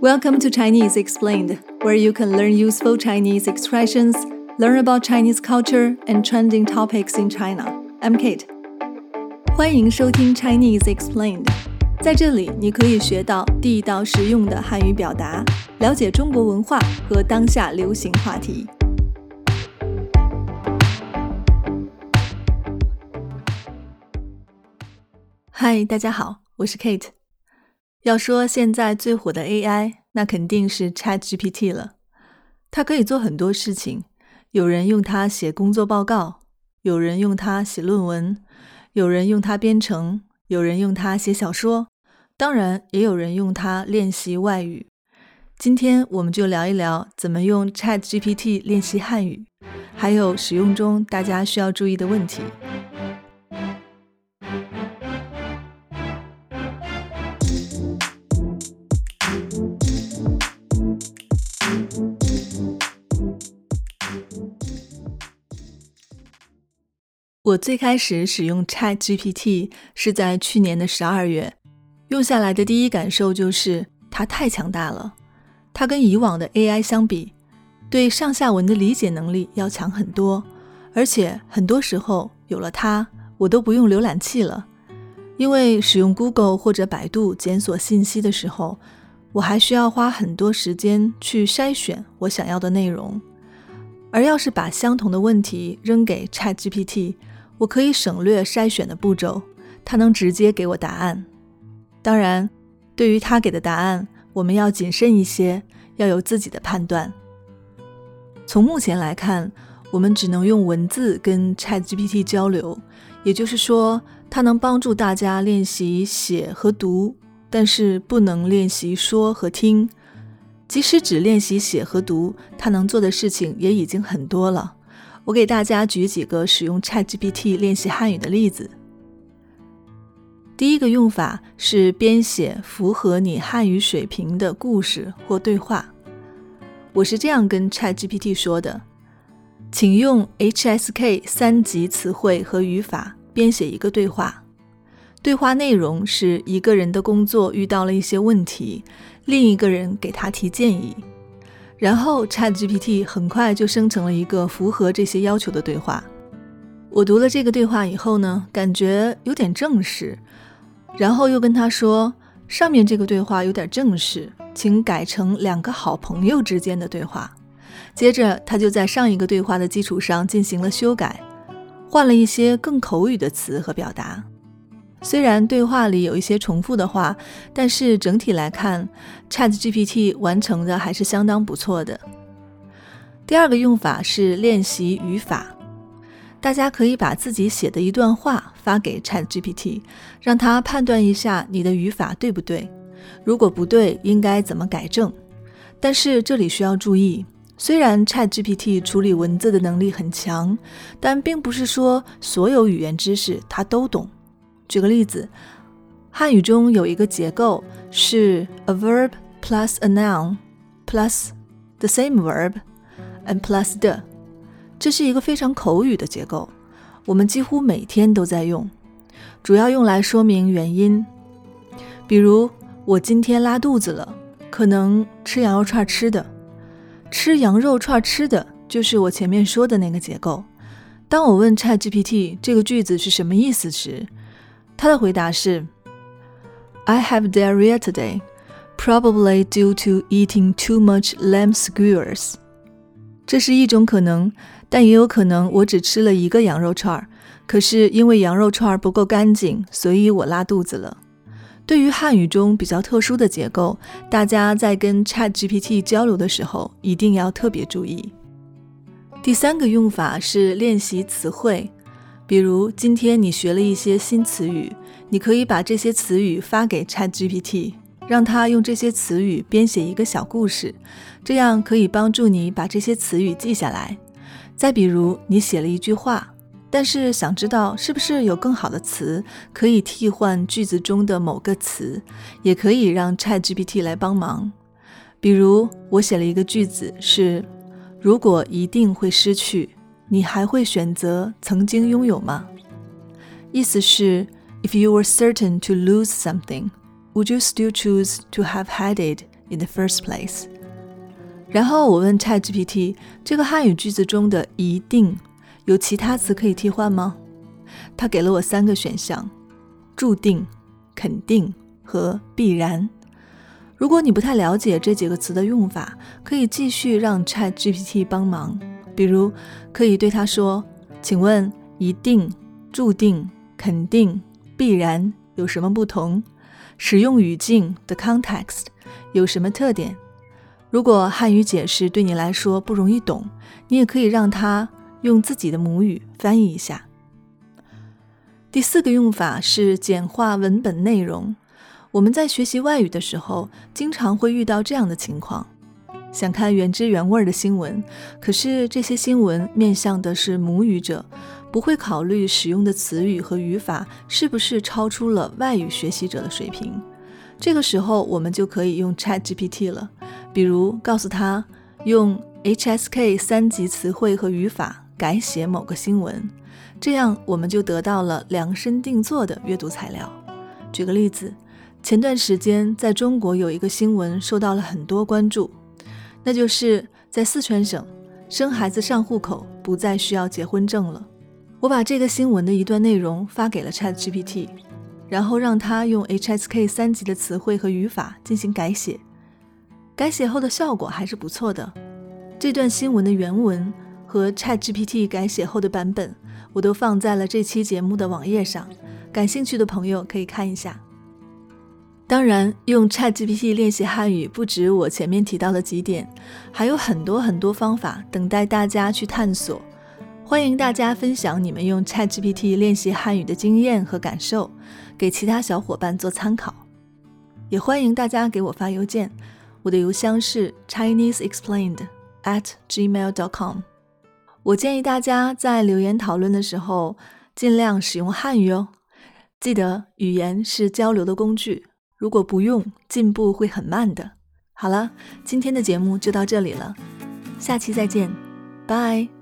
Welcome to Chinese Explained, where you can learn useful Chinese expressions, learn about Chinese culture and trending topics in China. I'm Kate. 欢迎收听 Chinese Explained，在这里你可以学到地道实用的汉语表达，了解中国文化和当下流行话题。嗨，大家好，我是 Kate。 要说现在最火的 AI，那肯定是 ChatGPT 了。它可以做很多事情，有人用它写工作报告，有人用它写论文，有人用它编程，有人用它写小说，当然也有人用它练习外语。今天我们就聊一聊怎么用 ChatGPT 练习汉语，还有使用中大家需要注意的问题。我最开始使用 Chat GPT 是在去年的十二月，用下来的第一感受就是它太强大了。它跟以往的 AI 相比，对上下文的理解能力要强很多，而且很多时候有了它，我都不用浏览器了。因为使用 Google 或者百度检索信息的时候，我还需要花很多时间去筛选我想要的内容。而要是把相同的问题扔给 Chat GPT，我可以省略筛选的步骤，它能直接给我答案。当然，对于他给的答案，我们要谨慎一些，要有自己的判断。从目前来看，我们只能用文字跟 ChatGPT 交流，也就是说，它能帮助大家练习写和读，但是不能练习说和听。即使只练习写和读，它能做的事情也已经很多了。我给大家举几个使用 ChatGPT 练习汉语的例子。第一个用法是编写符合你汉语水平的故事或对话。我是这样跟 ChatGPT 说的：“请用 HSK 三级词汇和语法编写一个对话。对话内容是一个人的工作遇到了一些问题，另一个人给他提建议。”然后 ChatGPT 很快就生成了一个符合这些要求的对话。我读了这个对话以后呢，感觉有点正式，然后又跟他说，上面这个对话有点正式，请改成两个好朋友之间的对话。接着他就在上一个对话的基础上进行了修改，换了一些更口语的词和表达。虽然对话里有一些重复的话，但是整体来看，ChatGPT 完成的还是相当不错的。第二个用法是练习语法，大家可以把自己写的一段话发给 ChatGPT，让它判断一下你的语法对不对，如果不对，应该怎么改正。但是这里需要注意，虽然 ChatGPT 处理文字的能力很强，但并不是说所有语言知识它都懂。举个例子，汉语中有一个结构是 a verb plus a noun plus the same verb and plus the，这是一个非常口语的结构，我们几乎每天都在用，主要用来说明原因。比如我今天拉肚子了，可能吃羊肉串吃的，吃羊肉串吃的就是我前面说的那个结构。当我问 ChatGPT 这个句子是什么意思时，他的回答是：“I have diarrhea today, probably due to eating too much lamb skewers。”这是一种可能，但也有可能我只吃了一个羊肉串儿，可是因为羊肉串儿不够干净，所以我拉肚子了。对于汉语中比较特殊的结构，大家在跟 ChatGPT 交流的时候一定要特别注意。第三个用法是练习词汇。比如今天你学了一些新词语，你可以把这些词语发给 ChatGPT，让它用这些词语编写一个小故事，这样可以帮助你把这些词语记下来。再比如你写了一句话，但是想知道是不是有更好的词可以替换句子中的某个词，也可以让 ChatGPT 来帮忙。比如我写了一个句子是：如果一定会失去。你还会选择曾经拥有吗？意思是，If you were certain to lose something, would you still choose to have had it in the first place。然后我问 ChatGPT，这个汉语句子中的“一定”有其他词可以替换吗？他给了我三个选项：注定、肯定和必然。如果你不太了解这几个词的用法，可以继续让 ChatGPT 帮忙。比如，可以对他说：“请问，一定、注定、肯定、必然有什么不同？使用语境的 context 有什么特点？”如果汉语解释对你来说不容易懂，你也可以让他用自己的母语翻译一下。第四个用法是简化文本内容。我们在学习外语的时候，经常会遇到这样的情况：想看原汁原味的新闻，可是这些新闻面向的是母语者，不会考虑使用的词语和语法是不是超出了外语学习者的水平。这个时候，我们就可以用 ChatGPT 了。比如告诉他用 HSK 三级词汇和语法改写某个新闻，这样我们就得到了量身定做的阅读材料。举个例子，前段时间在中国有一个新闻受到了很多关注，那就是在四川省生孩子上户口不再需要结婚证了。我把这个新闻的一段内容发给了 ChatGPT，然后让他用 HSK 三级的词汇和语法进行改写。改写后的效果还是不错的。这段新闻的原文和 ChatGPT 改写后的版本，我都放在了这期节目的网页上，感兴趣的朋友可以看一下。当然，用 ChatGPT 练习汉语不止我前面提到的几点，还有很多很多方法等待大家去探索。欢迎大家分享你们用 ChatGPT 练习汉语的经验和感受，给其他小伙伴做参考。也欢迎大家给我发邮件。我的邮箱是 ChineseExplained at gmail.com。我建议大家在留言讨论的时候尽量使用汉语哦。记得语言是交流的工具，如果不用，进步会很慢的。好了，今天的节目就到这里了，下期再见，拜。